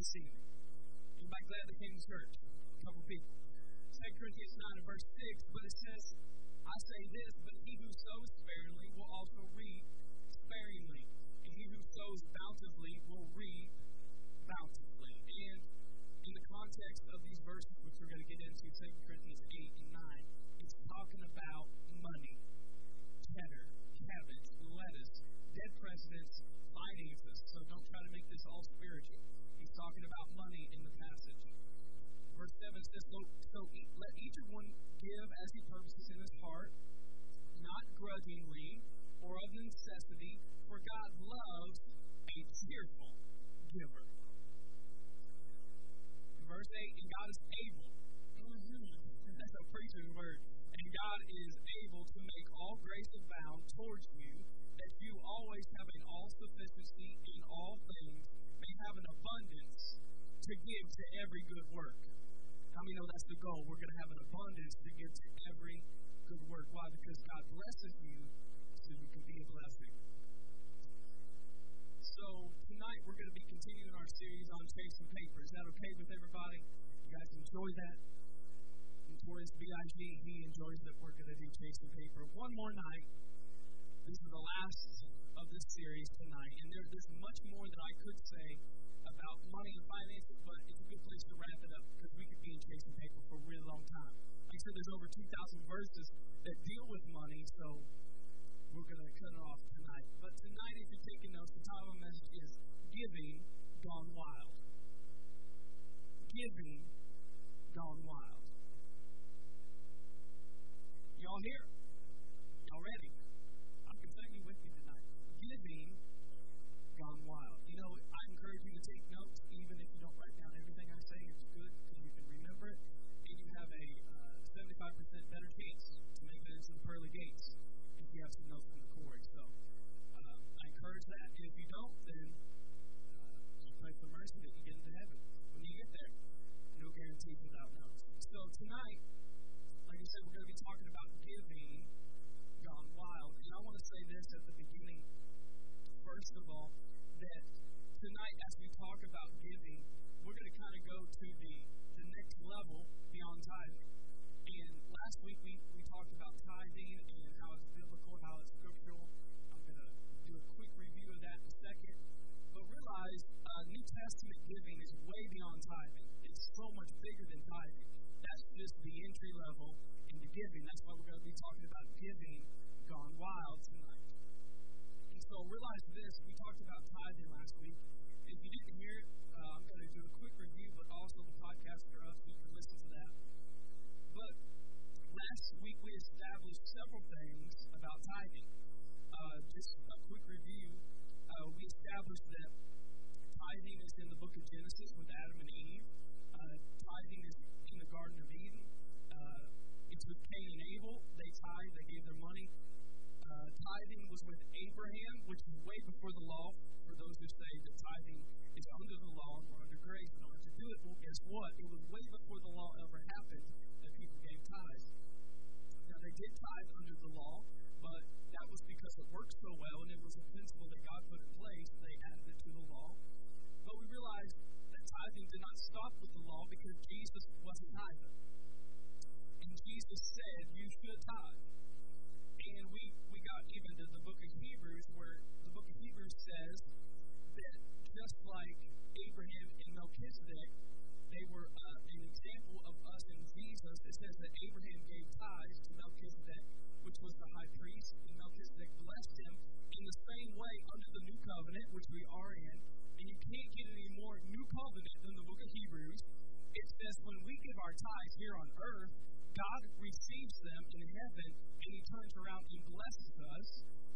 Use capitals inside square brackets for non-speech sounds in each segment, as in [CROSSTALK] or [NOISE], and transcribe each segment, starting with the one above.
Evening? Anybody glad they came to church? A couple people. 2 Corinthians 9 and verse 6, but it says, I say this, but he who sows sparingly will also reap sparingly, and he who sows bountifully will reap bountifully. And in the context of these verses, which we're going to get into, 2 Corinthians 8 and 9, it's talking about money, cheddar, cabbage, lettuce, dead presidents, finances. So don't try to make this all spiritual. Talking about money in the passage. Verse 7 says, So, so let each of one give as he purposes in his heart, not grudgingly or of necessity, for God loves a cheerful giver. Verse 8, and God is able. Mm-hmm. [LAUGHS] That's a preacher's word. And God is able to make all grace abound towards you, that you always have an all sufficiency have an abundance to give to every good work. How many know that's the goal? We're going to have an abundance to give to every good work. Why? Because God blesses you so you can be a blessing. So tonight we're going to be continuing our series on chasing paper. Is that okay with everybody? You guys enjoy that? Towards BIG, he enjoys that we're going to do chasing paper one more night. This is the last this series tonight, and there, there's much more that I could say about money and finances, but it's a good place to wrap it up because we could be in chasing paper for a really long time. Like I said, there's over 2,000 verses that deal with money, so we're going to cut it off tonight. But tonight, if you're taking notes, the title of the message is Giving Gone Wild. Giving Gone Wild. Y'all here?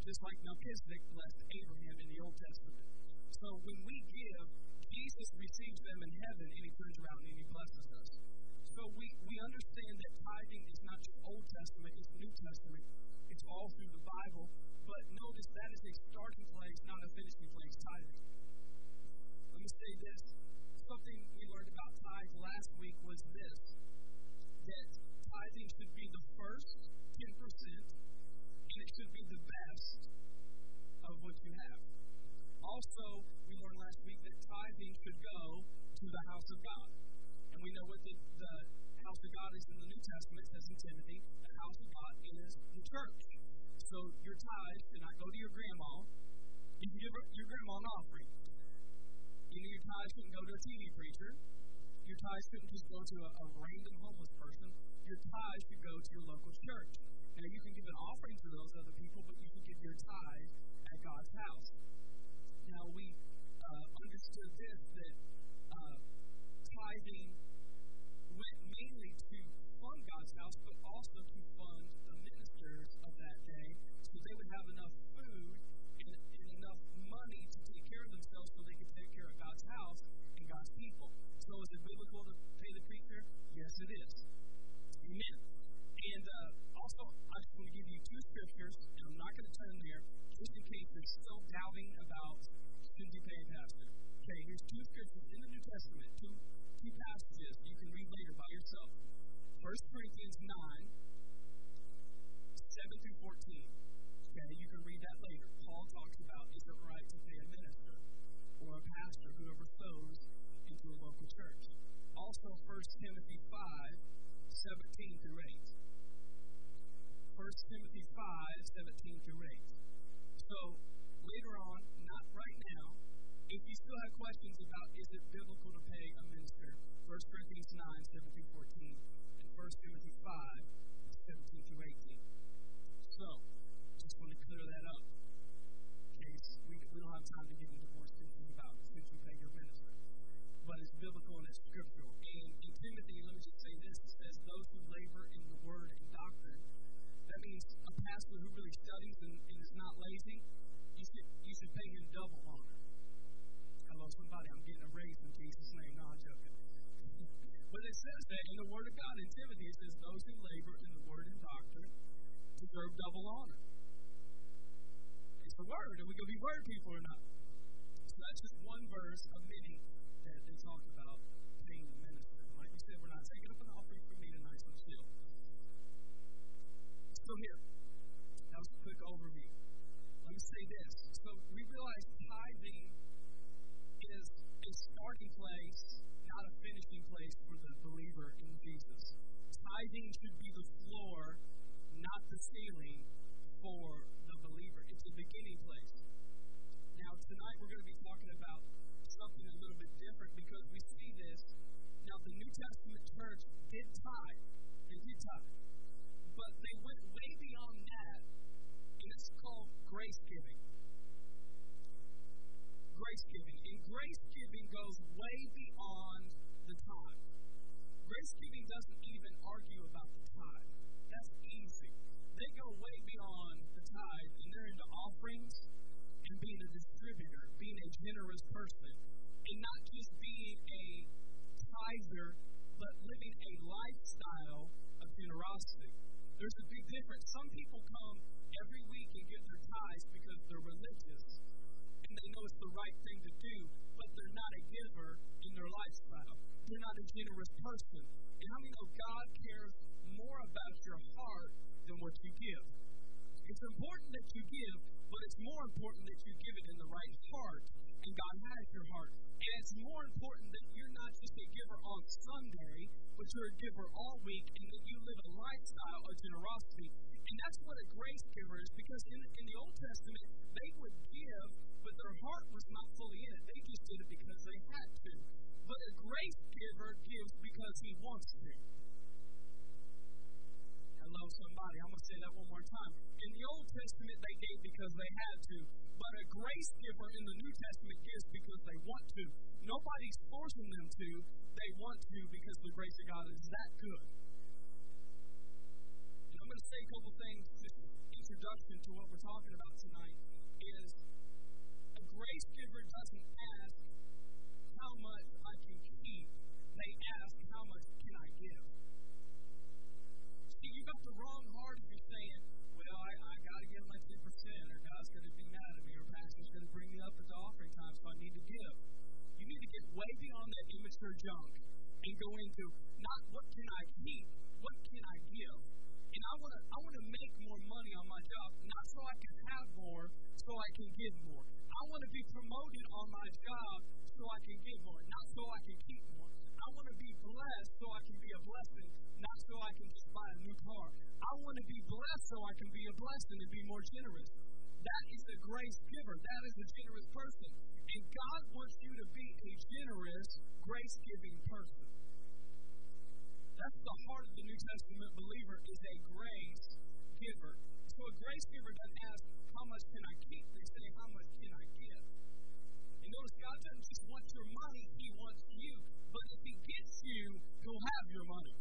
Just like Melchizedek blessed Abraham in the Old Testament. So when we give, Jesus receives them in heaven and he turns around and he blesses us. So we, we understand that tithing is not just Old Testament, it's New Testament. It's all through the Bible. But notice that is a starting place, not a finishing place, tithing. Let me say this. Something we learned about tithes last week was this that tithing should be the first 10%, and it should be the best of what you have. Also, we learned last week that tithing should go to the house of God. And we know what the, the house of God is in the New Testament, says in Timothy, the house of God is the church. So your tithe should not go to your grandma. You can give your grandma an offering. You know, your tithe shouldn't go to a TV preacher. Your tithe shouldn't just go to a, a random homeless person. Your tithe should go to your local church. Now, you can give an offering to those other people, but you should give your tithe at God's house. Now, we uh, understood this that uh, tithing went mainly to fund God's house, but you're still doubting about should you pay a pastor. Okay, here's two scriptures in the New Testament, two, two passages you can read later by yourself. 1 Corinthians 9, 7 through 14. Okay, you can read that later. Paul talks about is it right to pay a minister or a pastor, whoever sows into a local church. Also, 1 Timothy 5, 17 through 8. 1 Timothy 5, 17 through 8. So, later on, not right now, if you still have questions about is it biblical it's more important that you give it in the right heart, and God has your heart. And it's more important that you're not just a giver on Sunday, but you're a giver all week, and that you live a lifestyle of generosity. And that's what a grace giver is, because in, in the Old Testament, they would give, but their heart was not fully in it. They just did it because they had to. But a grace giver gives because he wants to. Somebody. I'm going to say that one more time. In the Old Testament, they gave because they had to. But a grace giver in the New Testament gives because they want to. Nobody's forcing them to. They want to because the grace of God is that good. And I'm going to say a couple things just introduction to what we're talking about tonight is a grace giver doesn't ask how much immature junk and go into not what can I keep, what can I give. And I want to I want to make more money on my job, not so I can have more, so I can give more. I want to be promoted on my job so I can give more, not so I can keep more. I want to be blessed so I can be a blessing, not so I can just buy a new car. I want to be blessed so I can be a blessing and be more generous. That is a grace giver. That is a generous person. And God wants you to be a generous, grace giving person. That's the heart of the New Testament believer is a grace giver. So a grace giver doesn't ask, how much can I keep? They say, how much can I give? And notice God doesn't just want your money, He wants you. But if He gets you, He'll have your money.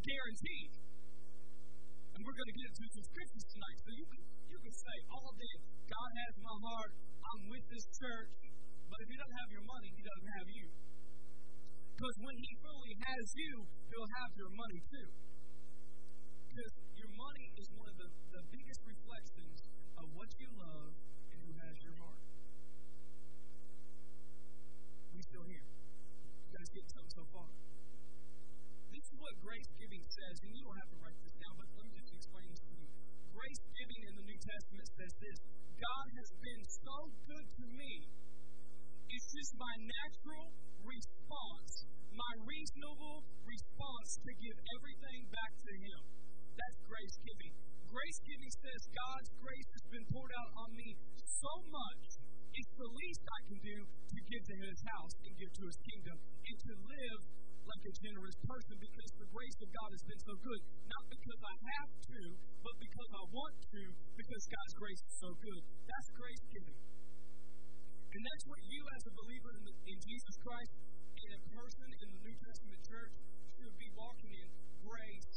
Guaranteed. And we're going to get into some scriptures tonight. So you can, you can say all day, God has my heart, I'm with this church. If He doesn't have your money, He doesn't have you. Because when He fully has you, He'll have your money too. Because your money is one of the, the biggest reflections of what you love and who has your heart. We still here. You guys getting something so far? This is what grace giving says, and you don't have to write this down, but let me just explain this to you. Grace giving in the New Testament says this God has been so good to me. It's just my natural response, my reasonable response to give everything back to Him. That's grace giving. Grace giving says God's grace has been poured out on me so much, it's the least I can do to give to His house and give to His kingdom and to live like a generous person because the grace of God has been so good. Not because I have to, but because I want to, because God's grace is so good. That's grace giving. And that's what you, as a believer in, the, in Jesus Christ and a person in the New Testament church, should be walking in grace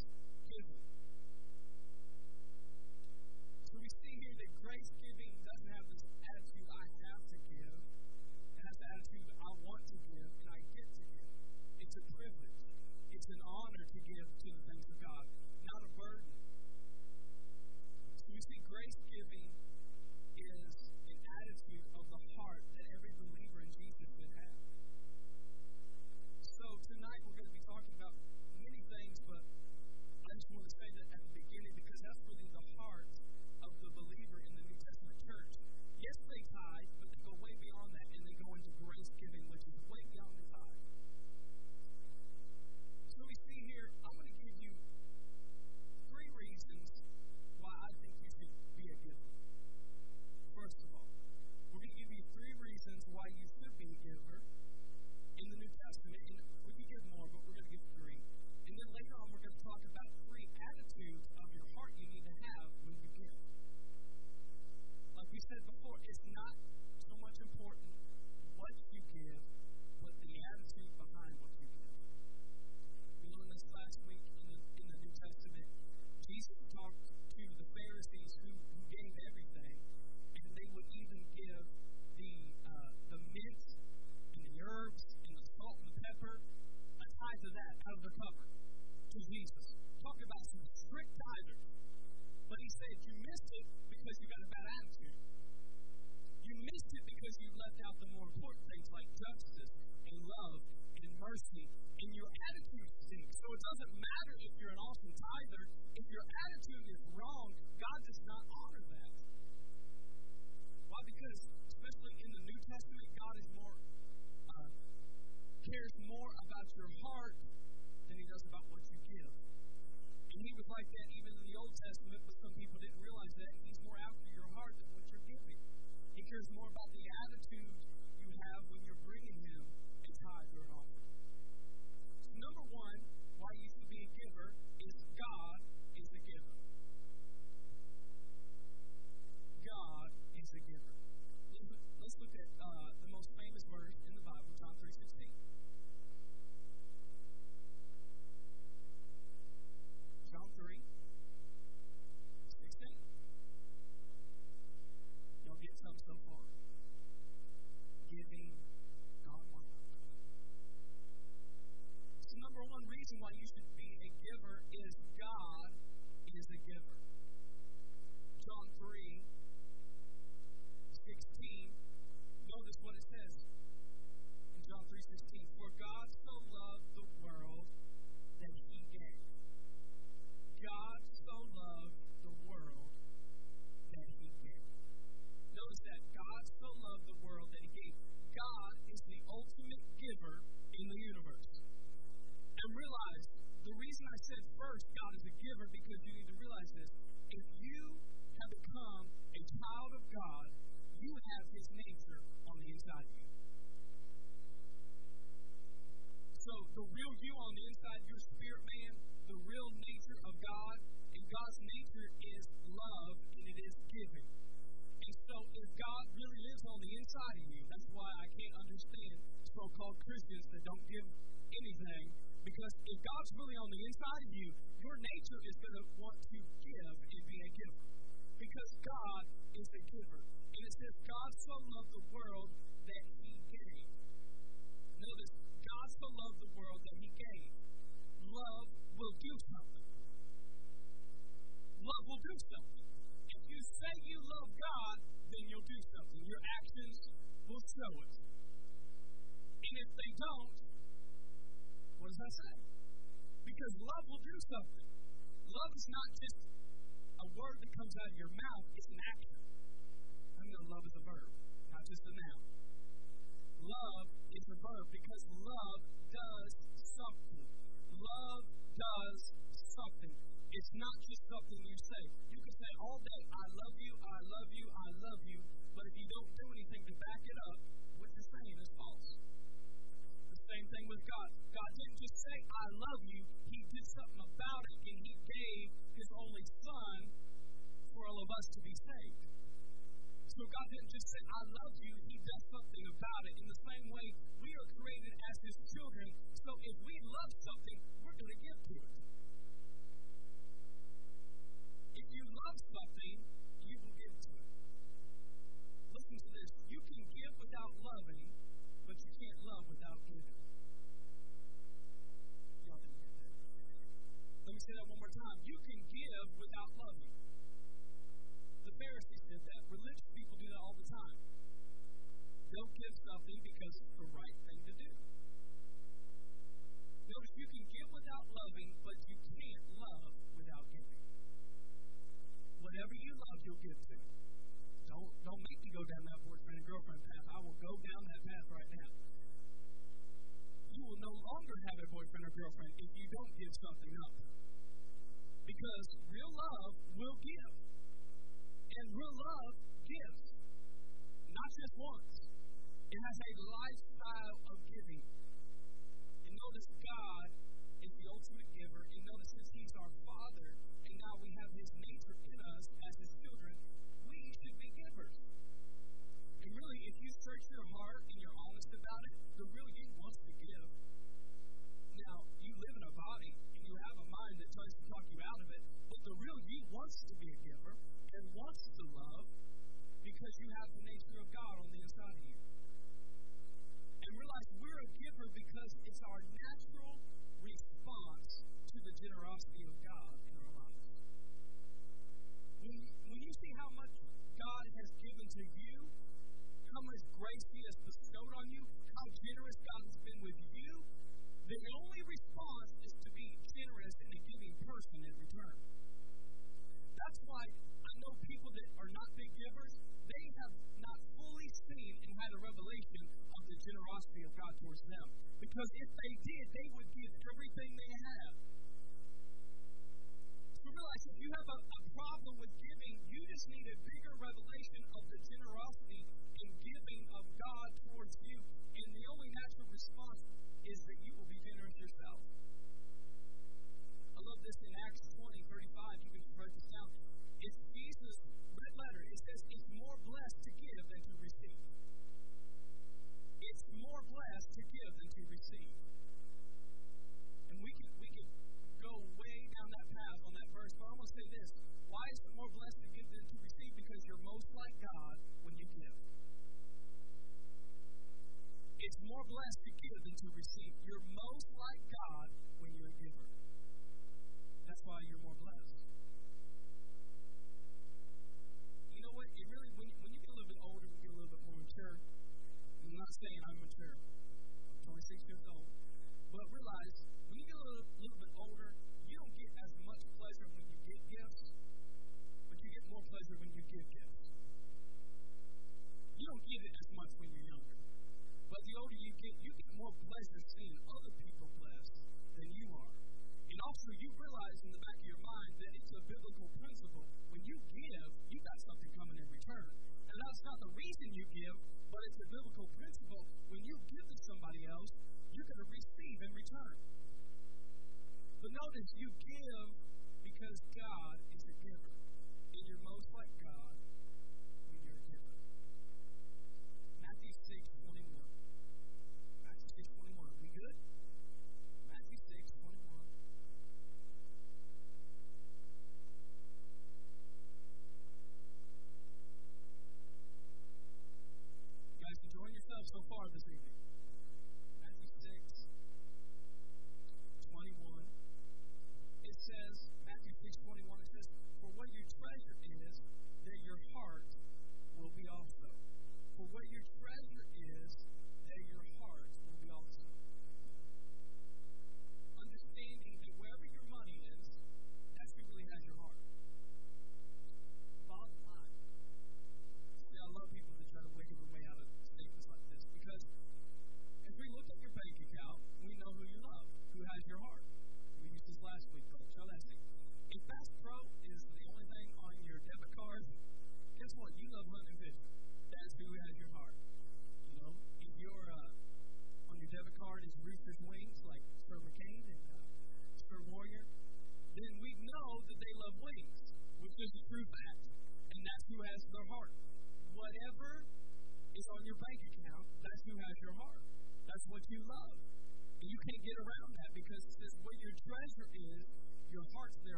out your mouth,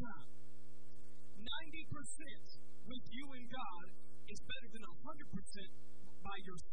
time. 90% with you and God is better than 100% by yourself.